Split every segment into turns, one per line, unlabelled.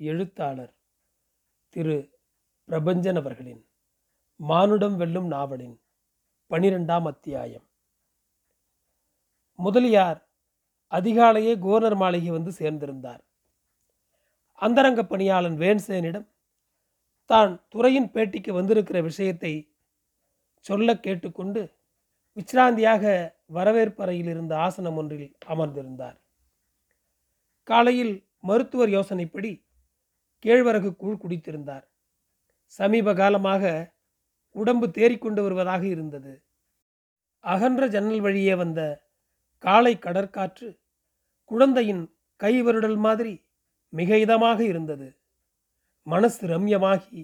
எழுத்தாளர் திரு. பிரபஞ்சன் அவர்களின் மானுடம் வெல்லும் நாவலின் பனிரெண்டாம் அத்தியாயம். முதலியார் அதிகாலையே கோனர் மாளிகை வந்து சேர்ந்திருந்தார். அந்தரங்க பணியாளன் வேன்சேனிடம் தான் துறையின் பேட்டிக்கு வந்திருக்கிற விஷயத்தை சொல்ல கேட்டுக்கொண்டு விச்ராந்தியாக வரவேற்பறையில் இருந்த ஆசனம் ஒன்றில் அமர்ந்திருந்தார். காலையில் மருத்துவர் யோசனைப்படி கேழ்வரகு கூழ் குடித்திருந்தார். சமீப காலமாக உடம்பு தேறிக்கொண்டு வருவதாக இருந்தது. அகன்ற ஜன்னல் வழியே வந்த காலை கடற்காற்று குழந்தையின் கை வருடல் மாதிரி மிக இதமாக இருந்தது. மனசு ரம்யமாகி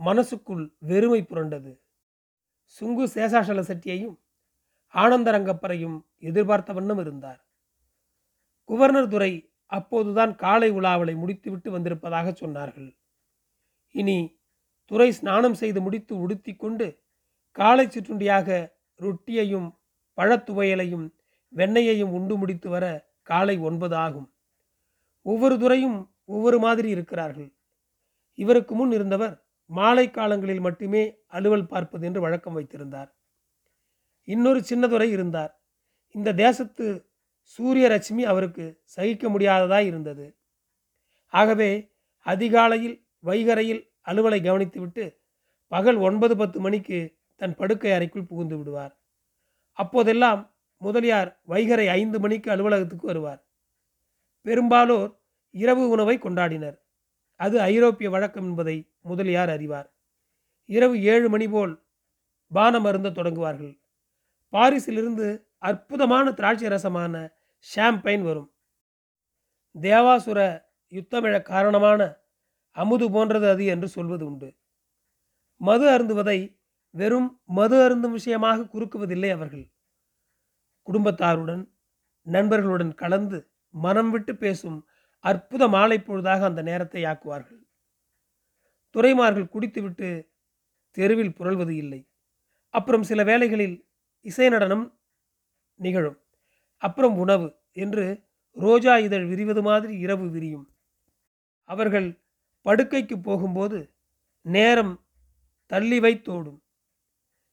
மனசுக்குள் வெறுமை புரண்டது. சுங்கு சேஷாசல செட்டியையும் ஆனந்தரங்கப்பரையும் எதிர்பார்த்த வண்ணம் இருந்தார். குவர்னர் துறை அப்போதுதான் காலை உலாவலை முடித்துவிட்டு வந்திருப்பதாக சொன்னார்கள். இனி துறை ஸ்நானம் செய்து முடித்து உடுத்தி கொண்டு காலை சிற்றுண்டியாக ரொட்டியையும் பழத்துவையலையும் வெண்ணெயையும் உண்டு முடித்து வர காலை ஒன்பது ஆகும். ஒவ்வொரு துறையும் ஒவ்வொரு மாதிரி இருக்கிறார்கள். இவருக்கு முன் இருந்தவர் மாலை காலங்களில் மட்டுமே அலுவல் பார்ப்பது என்று வழக்கம் வைத்திருந்தார். இன்னொரு சின்னதுரை இருந்தார். இந்த தேசத்து சூரியரட்சுமி அவருக்கு சகிக்க முடியாததாய் இருந்தது. ஆகவே அதிகாலையில் வைகரையில் அலுவலை கவனித்துவிட்டு பகல் ஒன்பது பத்து மணிக்கு தன் படுக்கை அறைக்குள் புகுந்து விடுவார். அப்போதெல்லாம் முதலியார் வைகரை ஐந்து மணிக்கு அலுவலகத்துக்கு வருவார். பெரும்பாலோர் இரவு உணவை கொண்டாடினர். அது ஐரோப்பிய வழக்கம் என்பதை முதலியார் அறிவார். இரவு ஏழு மணி போல் பானம் அருந்த தொடங்குவார்கள். பாரிஸிலிருந்து அற்புதமான திராட்சை ரசமான ஷாம்பைன் வரும். தேவாசுர யுத்தமிழ காரணமான அமுது போன்றது அது என்று சொல்வது உண்டு. மது அருந்துவதை வெறும் மது அருந்தும் விஷயமாக குறுக்குவதில்லை அவர்கள். குடும்பத்தாருடன் நண்பர்களுடன் கலந்து மனம் விட்டு பேசும் அற்புத மாலை பொழுதாக அந்த நேரத்தை ஆக்குவார்கள். துறைமார்கள் குடித்துவிட்டு தெருவில் புரள்வது இல்லை. அப்புறம் சில வேளைகளில் இசை நடனம் நிகழும். அப்புறம் உணவு என்று ரோஜா இதழ் விரிவது மாதிரி இரவு விரியும். அவர்கள் படுக்கைக்கு போகும்போது நேரம் தள்ளி வைத்தோடும்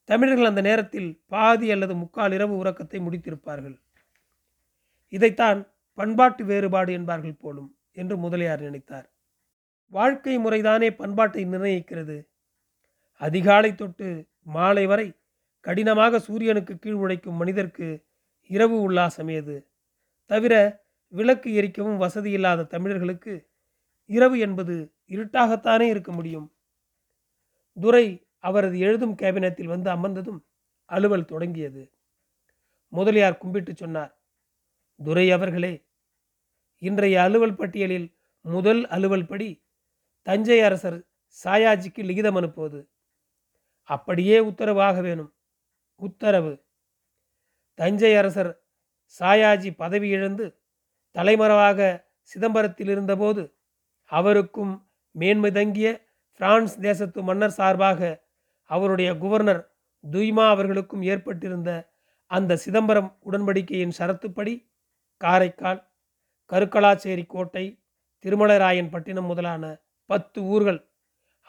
தமிழர்கள் அந்த நேரத்தில் பாதி அல்லது முக்கால் இரவு உறக்கத்தை முடித்திருப்பார்கள். இதைத்தான் பண்பாட்டு வேறுபாடு என்பார்கள் போலும் என்று முதலியார் நினைத்தார். வாழ்க்கை முறைதானே பண்பாட்டை நிர்ணயிக்கிறது. அதிகாலை தொட்டு மாலை வரை கடினமாக சூரியனுக்கு கீழ் உழைக்கும் மனிதர்க்கு இரவு உல்லாசமேது தவிர விளக்கு எரிக்கவும் வசதி இல்லாத தமிழர்களுக்கு இரவு என்பது இருட்டாகத்தானே இருக்க முடியும். துரை அவரது எழுதும் கேபினத்தில் வந்து அமர்ந்ததும் அலுவல் தொடங்கியது. முதலியார் கும்பிட்டு சொன்னார் துரை அவர்களே இன்றைய அலுவல் பட்டியலில் முதல் அலுவல் படி தஞ்சை அரசர் சாயாஜிக்கு லிகிதம் அனுப்புவது. அப்படியே உத்தரவாக வேணும். உத்தரவு தஞ்சை அரசர் சாயாஜி பதவி இழந்து தலைமறைவாக சிதம்பரத்தில் இருந்தபோது அவருக்கும் மேன்மை தங்கிய பிரான்ஸ் தேசத்து மன்னர் சார்பாக அவருடைய குவர்னர் துய்மா அவர்களுக்கும் ஏற்பட்டிருந்த அந்த சிதம்பரம் உடன்படிக்கையின் சரத்துப்படி காரைக்கால் கருக்கலாச்சேரி கோட்டை திருமலராயன் பட்டினம் முதலான பத்து ஊர்கள்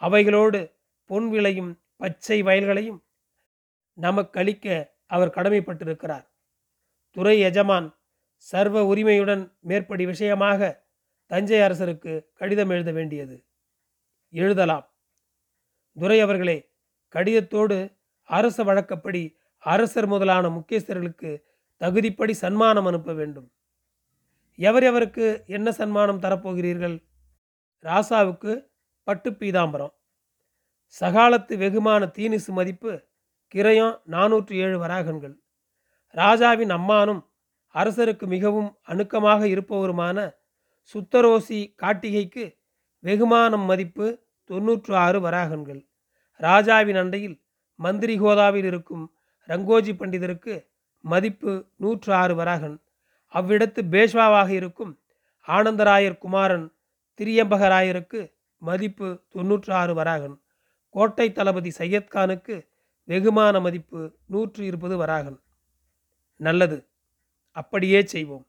அவைகளோடு பொன் விளையும் பச்சை வயல்களையும் நமக்களிக்க அவர் கடமைப்பட்டிருக்கிறார். துறை எஜமான் சர்வ உரிமையுடன் மேற்படி விஷயமாக தஞ்சை அரசருக்கு கடிதம் எழுத வேண்டியது. எழுதலாம். துரை அவர்களே கடிதத்தோடு அரச வழக்கப்படி அரசர் முதலான முக்கியஸ்தர்களுக்கு தகுதிப்படி சன்மானம் அனுப்ப வேண்டும். எவர் எவருக்கு என்ன சன்மானம் தரப்போகிறீர்கள்? ராசாவுக்கு பட்டு பீதாம்பரம். சகாலத்து வெகுமான தீனிசு மதிப்பு கிரயம் நானூற்று ஏழு வராகன்கள். ராஜாவின் அம்மானும் அரசருக்கு மிகவும் அணுக்கமாக இருப்பவருமான சுத்தரோசி காட்டிகைக்கு வெகுமானம் மதிப்பு தொன்னூற்று ஆறு வராகன்கள். ராஜாவின் அண்டையில் மந்திரி கோதாவில் இருக்கும் ரங்கோஜி பண்டிதருக்கு மதிப்பு நூற்று ஆறு வராகன். அவ்விடத்து பேஷ்வாவாக இருக்கும் ஆனந்தராயர் குமாரன் திரியம்பகராயருக்கு மதிப்பு தொன்னூற்று ஆறு வராகன். கோட்டை தளபதி சையத்கானுக்கு வெகுமான மதிப்பு நூற்று இருப்பது வராகன். நல்லது அப்படியே செய்வோம்.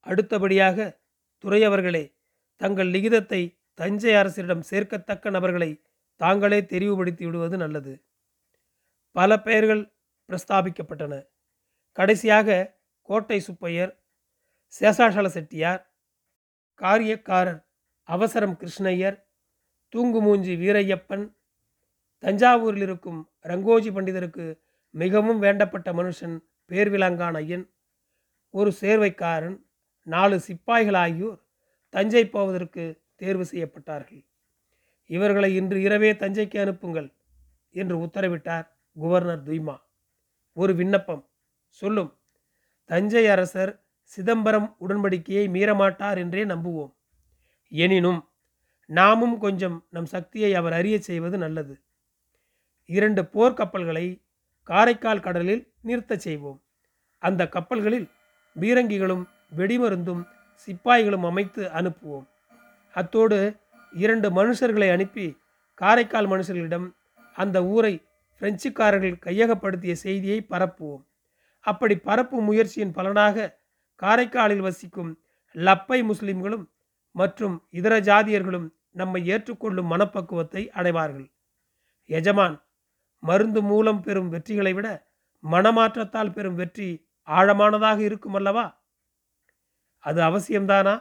அடுத்தபடியாக துறையவர்களே தங்கள் லிகிதத்தை தஞ்சை அரசரிடம் சேர்க்கத்தக்க நபர்களை தாங்களே தெரிவுபடுத்தி விடுவது நல்லது. பல பெயர்கள் பிரஸ்தாபிக்கப்பட்டன. கடைசியாக கோட்டை சுப்பையர் சேஷாசல செட்டியார் காரியக்காரர் அவசரம் கிருஷ்ணய்யர் தூங்குமூஞ்சி வீரையப்பன் தஞ்சாவூரில் இருக்கும் ரங்கோஜி பண்டிதருக்கு மிகவும் வேண்டப்பட்ட மனுஷன் பேர்விலங்கான் ஐயன் ஒரு சேர்வைக்காரன் நாலு சிப்பாய்கள் ஆகியோர் தஞ்சை போவதற்கு தேர்வு செய்யப்பட்டார்கள். இவர்களை இன்று இரவே தஞ்சைக்கு அனுப்புங்கள் என்று உத்தரவிட்டார் குவர்னர் துய்மா. ஒரு விண்ணப்பம். சொல்லும். தஞ்சை அரசர் சிதம்பரம் உடன்படிக்கையை மீறமாட்டார் என்றே நம்புவோம். எனினும் நாமும் கொஞ்சம் நம் சக்தியை அவர் அறிய செய்வது நல்லது. இரண்டு போர்க்கப்பல்களை காரைக்கால் கடலில் நிறுத்தச் செய்வோம். அந்த கப்பல்களில் பீரங்கிகளும் வெடிமருந்தும் சிப்பாய்களும் அமைத்து அனுப்புவோம். அத்தோடு இரண்டு மனுஷர்களை அனுப்பி காரைக்கால் மனுஷர்களிடம் அந்த ஊரை பிரெஞ்சுக்காரர்கள் கையகப்படுத்திய செய்தியை பரப்புவோம். அப்படி பரப்பும் முயற்சியின் பலனாக காரைக்காலில் வசிக்கும் லப்பை முஸ்லிம்களும் மற்றும் இதர ஜாதியர்களும் நம்மை ஏற்றுக்கொள்ளும் மனப்பக்குவத்தை அடைவார்கள். எஜமான் மருந்து மூலம் பெறும் வெற்றிகளை விட மனமாற்றத்தால் பெறும் வெற்றி ஆழமானதாக இருக்கும் அல்லவா அது அவசியம்தானா?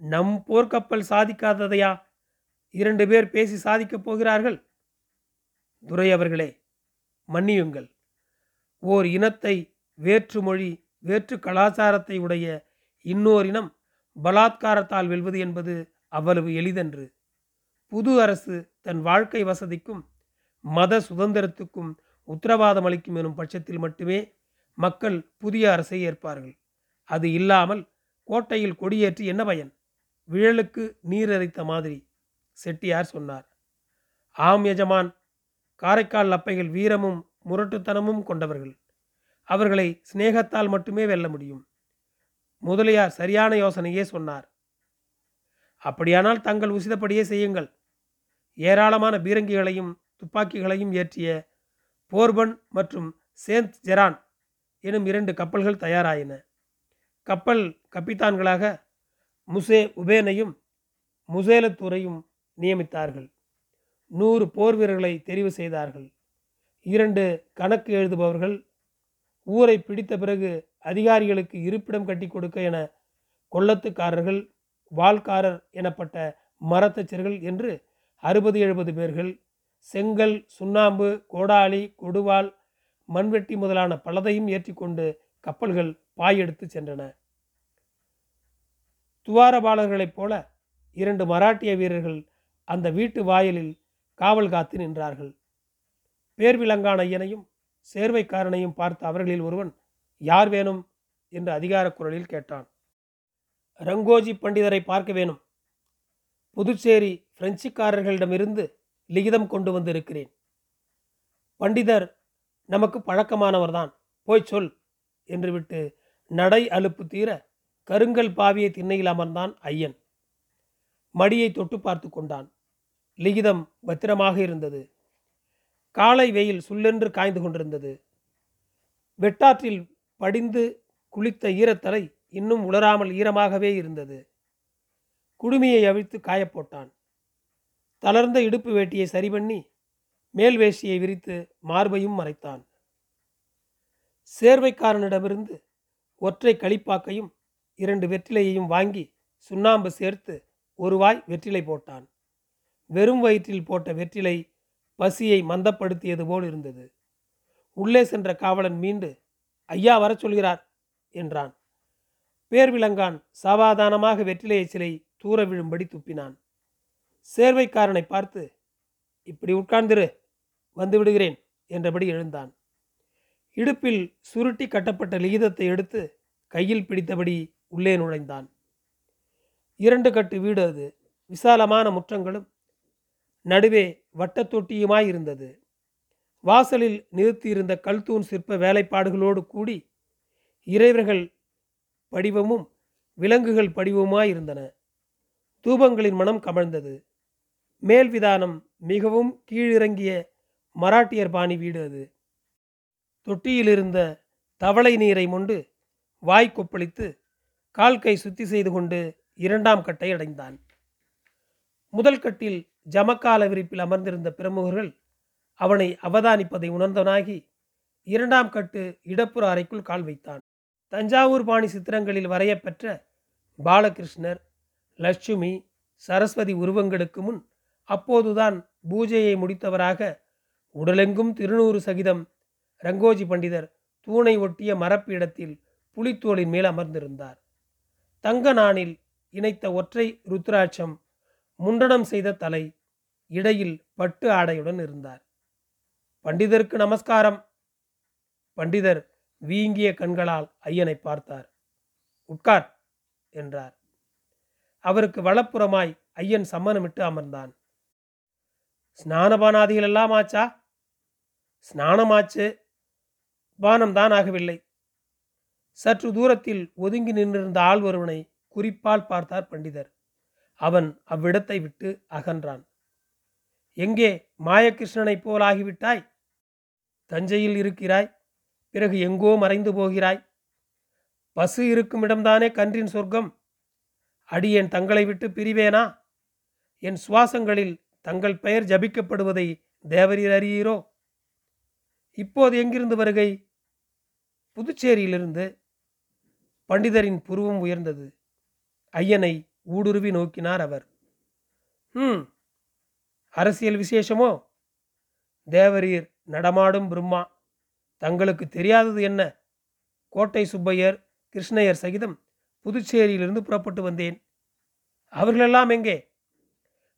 நம் போர்க்கப்பல் சாதிக்காததையா? இரண்டு பேர் பேசி சாதிக்கப் போகிறார்கள்? துரை அவர்களே மன்னியுங்கள். ஓர் இனத்தை வேற்று மொழி வேற்று கலாச்சாரத்தை உடைய இன்னோர் இனம் பலாத்காரத்தால் வெல்வது என்பது அவ்வளவு எளிதன்று. புது அரசு தன் வாழ்க்கை வசதிக்கும் மத சுதந்திரத்துக்கும் உத்தரவாதம் அளிக்கும் எனும் பட்சத்தில் மட்டுமே மக்கள் புதிய அரசை ஏற்பார்கள். அது இல்லாமல் கோட்டையில் கொடியேற்றி என்ன பயன்? விழலுக்கு நீர் அரைத்த மாதிரி செட்டியார் சொன்னார். ஆம் எஜமான் காரைக்கால் அப்பைகள் வீரமும் முரட்டுத்தனமும் கொண்டவர்கள். அவர்களை சிநேகத்தால் மட்டுமே வெல்ல முடியும். முதலியார் சரியான யோசனையே சொன்னார். அப்படியானால் தங்கள் உசிதப்படியே செய்யுங்கள். ஏராளமான பீரங்கிகளையும் துப்பாக்கிகளையும் ஏற்றிய போர்பன் மற்றும் சேந்த் ஜெரான் எனும் இரண்டு கப்பல்கள் தயாராயின. கப்பல் கப்பித்தான்களாக முசே உபேனையும் முசேலத்தூரையும் நியமித்தார்கள். நூறு போர் வீரர்களை தெரிவு செய்தார்கள். இரண்டு கணக்கு எழுதுபவர்கள் ஊரை பிடித்த பிறகு அதிகாரிகளுக்கு இருப்பிடம் கட்டி கொடுக்க என கொள்ளத்துக்காரர்கள் வால்காரர் எனப்பட்ட மரத்தச்சர்கள் என்று அறுபது எழுபது பேர்கள் செங்கல் சுண்ணாம்பு கோடாலி கொடுவால் மண்வெட்டி முதலான பலதையும் ஏற்றிக்கொண்டு கப்பல்கள் பாயெடுத்து சென்றன. துவாரபாலர்களைப் போல இரண்டு மராட்டிய வீரர்கள் அந்த வீட்டு வாயிலில் காவல் காத்து நின்றார்கள். பேர்விலங்கான ஐயனையும் சேர்வைக்காரனையும் பார்த்த அவர்களில் ஒருவன் யார் வேணும்? என்று அதிகார குரலில் கேட்டான். ரங்கோஜி பண்டிதரை பார்க்க வேணும். புதுச்சேரி பிரெஞ்சுக்காரர்களிடமிருந்து லிகிதம் கொண்டு வந்திருக்கிறேன். பண்டிதர் நமக்கு பழக்கமானவர்தான். போய் சொல் என்று விட்டு நடை அலுப்பு தீர கருங்கல் பாவியை திண்ணையில் அமர்ந்தான் ஐயன். மடியை தொட்டு பார்த்து கொண்டான். லிகிதம் பத்திரமாக இருந்தது. காலை வெயில் சுல்லென்று காய்ந்து கொண்டிருந்தது. வெட்டாற்றில் படிந்து குளித்த ஈரத்தலை இன்னும் உலராமல் ஈரமாகவே இருந்தது. குடுமியை அவிழ்த்து காயப்போட்டான் தளர்ந்த இடுப்பு வேட்டியை சரி பண்ணி மேல் வேஷ்டியை விரித்து மார்பையும் மறைத்தான். சேர்வைக்காரனிடமிருந்து ஒற்றை களிப்பாக்கையும் இரண்டு வெற்றிலையையும் வாங்கி சுண்ணாம்பு சேர்த்து ஒரு வாய் வெற்றிலை போட்டான். வெறும் வயிற்றில் போட்ட வெற்றிலை பசியை மந்தப்படுத்தியது போல் இருந்தது. உள்ளே சென்ற காவலன் மீண்டு ஐயா வரச் சொல்கிறார் என்றான். பேர்விலங்கான் சாவாதானமாக வெற்றிலையை சிலை தூர விழும்படி துப்பினான். சேர்வைக்காரனை பார்த்து இப்படி உட்கார்ந்திரு வந்து விடுகிறேன் என்றபடி எழுந்தான். இடுப்பில் சுருட்டி கட்டப்பட்ட லிகிதத்தை எடுத்து கையில் பிடித்தபடி உள்ளே நுழைந்தான். இரண்டு கட்டு வீடு அது விசாலமான முற்றங்களும் நடுவே வட்டத்தொட்டியுமாயிருந்தது இருந்தது. வாசலில் நிறுத்தியிருந்த கல்தூண் சிற்ப வேலைப்பாடுகளோடு கூடி இறைவர்கள் படிவமும் விலங்குகள் படிவமாய் இருந்தன. தூபங்களின் மனம் கமழ்ந்தது. மேல் விதானம் மிகவும் கீழிறங்கிய மராட்டியர் பாணி வீடு அது. தொட்டியிலிருந்த தவளை நீரை மொண்டு வாய் கொப்பளித்து கால் கை சுத்தி செய்து கொண்டு இரண்டாம் கட்டை அடைந்தான். முதல் கட்டில் ஜமக்கால விரிப்பில் அமர்ந்திருந்த பிரமுகர்கள் அவனை அவதானிப்பதை உணர்ந்தவனாகி இரண்டாம் கட்டு இடப்புற அறைக்குள் கால் வைத்தான். தஞ்சாவூர் பாணி சித்திரங்களில் வரையப்பெற்ற பாலகிருஷ்ணர் லட்சுமி சரஸ்வதி உருவங்களுக்கு முன் அப்போதுதான் பூஜையை முடித்தவராக உடலெங்கும் திருநூறு சகிதம். ரங்கோஜி பண்டிதர் தூணை ஒட்டிய மரப்பீடத்தில் புலித்தோளின் மேல் அமர்ந்திருந்தார். தங்க நாணில் இணைத்த ஒற்றை ருத்ராட்சம் முண்டனம் செய்த தலை இடையில் பட்டு ஆடையுடன் இருந்தார். பண்டிதருக்கு நமஸ்காரம். பண்டிதர் வீங்கிய கண்களால் ஐயனை பார்த்தார். உட்கார் என்றார். அவருக்கு வலப்புறமாய் ஐயன் சம்மனமிட்டு அமர்ந்தான். ஸ்நானபானாதிகள் எல்லாம் ஆச்சா? ஸ்நானமாச்சு. பானம்தான் ஆகவில்லை. சற்று தூரத்தில் ஒதுங்கி நின்றிருந்த ஆள் ஒருவனை குறிப்பால் பார்த்தார் பண்டிதர். அவன் அவ்விடத்தை விட்டு அகன்றான். எங்கே மாயகிருஷ்ணனைப் போல் ஆகிவிட்டாய் தஞ்சையில் இருக்கிறாய்? பிறகு எங்கோ மறைந்து போகிறாய்? பசு இருக்கும் இடம்தானே கன்றின் சொர்க்கம்? அடியேன் தங்களை விட்டு பிரிவேனா? என் சுவாசங்களில் தங்கள் பெயர் ஜபிக்கப்படுவதை தேவரீர் அறியீரோ? இப்போது எங்கிருந்து வருகை? புதுச்சேரியிலிருந்து பண்டிதரின் புருவம் உயர்ந்தது. ஐயனை ஊடுருவி நோக்கினார் அவர். ம் அரசியல் விசேஷமோ? தேவரீர் நடமாடும் பிரம்மா. தங்களுக்கு தெரியாதது என்ன? கோட்டை சுப்பையர் கிருஷ்ணயர் சகிதம் புதுச்சேரியிலிருந்து புறப்பட்டு வந்தேன். அவர்களெல்லாம் எங்கே?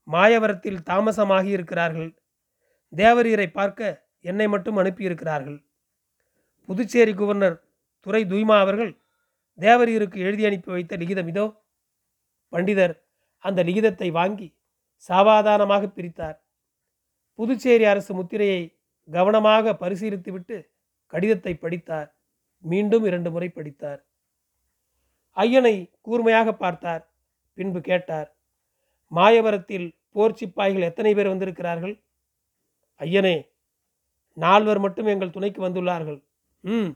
மாயவரத்தில் தாமசமாகி இருக்கிறார்கள். தேவரீரை பார்க்க என்னை மட்டும் அனுப்பியிருக்கிறார்கள். புதுச்சேரி கவர்னர் துரை துய்மா அவர்கள் தேவரீருக்கு எழுதி அனுப்பி வைத்த லிகிதம் இதோ. பண்டிதர் அந்த லிகிதத்தை வாங்கி சாவாதானமாக பிரித்தார். புதுச்சேரி அரசு முத்திரையை கவனமாக பரிசீலித்துவிட்டு கடிதத்தை படித்தார். மீண்டும் இரண்டு முறை படித்தார். ஐயனை கூர்மையாக பார்த்தார். பின்பு கேட்டார் மாயவரத்தில் போர் சிப்பாய்கள் எத்தனை பேர் வந்திருக்கிறார்கள்? ஐயனே நால்வர் மட்டும் எங்கள் துணைக்கு வந்துள்ளார்கள். ம்.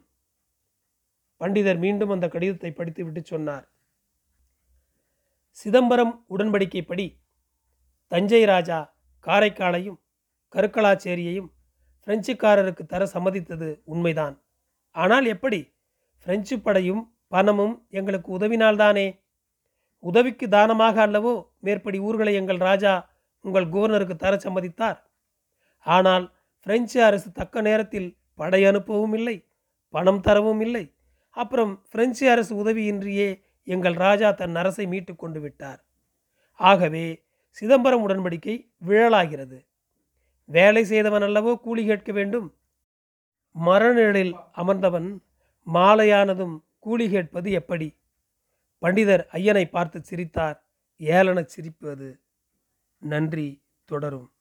பண்டிதர் மீண்டும் அந்த கடிதத்தை படித்துவிட்டு சொன்னார். சிதம்பரம் உடன்படிக்கைப்படி தஞ்சை ராஜா காரைக்காலையும் கருக்கலாச்சேரியையும் பிரெஞ்சுக்காரருக்கு தர சம்மதித்தது உண்மைதான். ஆனால் எப்படி? பிரெஞ்சு படையும் பணமும் எங்களுக்கு உதவினால்தானே? உதவிக்கு தானமாக அல்லவோ மேற்படி ஊர்களை எங்கள் ராஜா உங்கள் கவர்னருக்கு தர சம்மதித்தார். ஆனால் பிரெஞ்சு அரசு தக்க நேரத்தில் படை அனுப்பவும் இல்லை பணம் தரவும் இல்லை. அப்புறம் பிரெஞ்சு அரசு உதவியின்றியே எங்கள் ராஜா தன் அரசை மீட்டு கொண்டு விட்டார். ஆகவே சிதம்பரம் உடன்படிக்கை விழலாகிறது. வேலை செய்தவன் அல்லவோ கூலி கேட்க வேண்டும். மரநிழலில் அமர்ந்தவன் மாலையானதும் கூலி கேட்பது எப்படி? பண்டிதர் ஐயனை பார்த்து சிரித்தார். ஏளனச் சிரிப்பது. நன்றி. தொடரும்.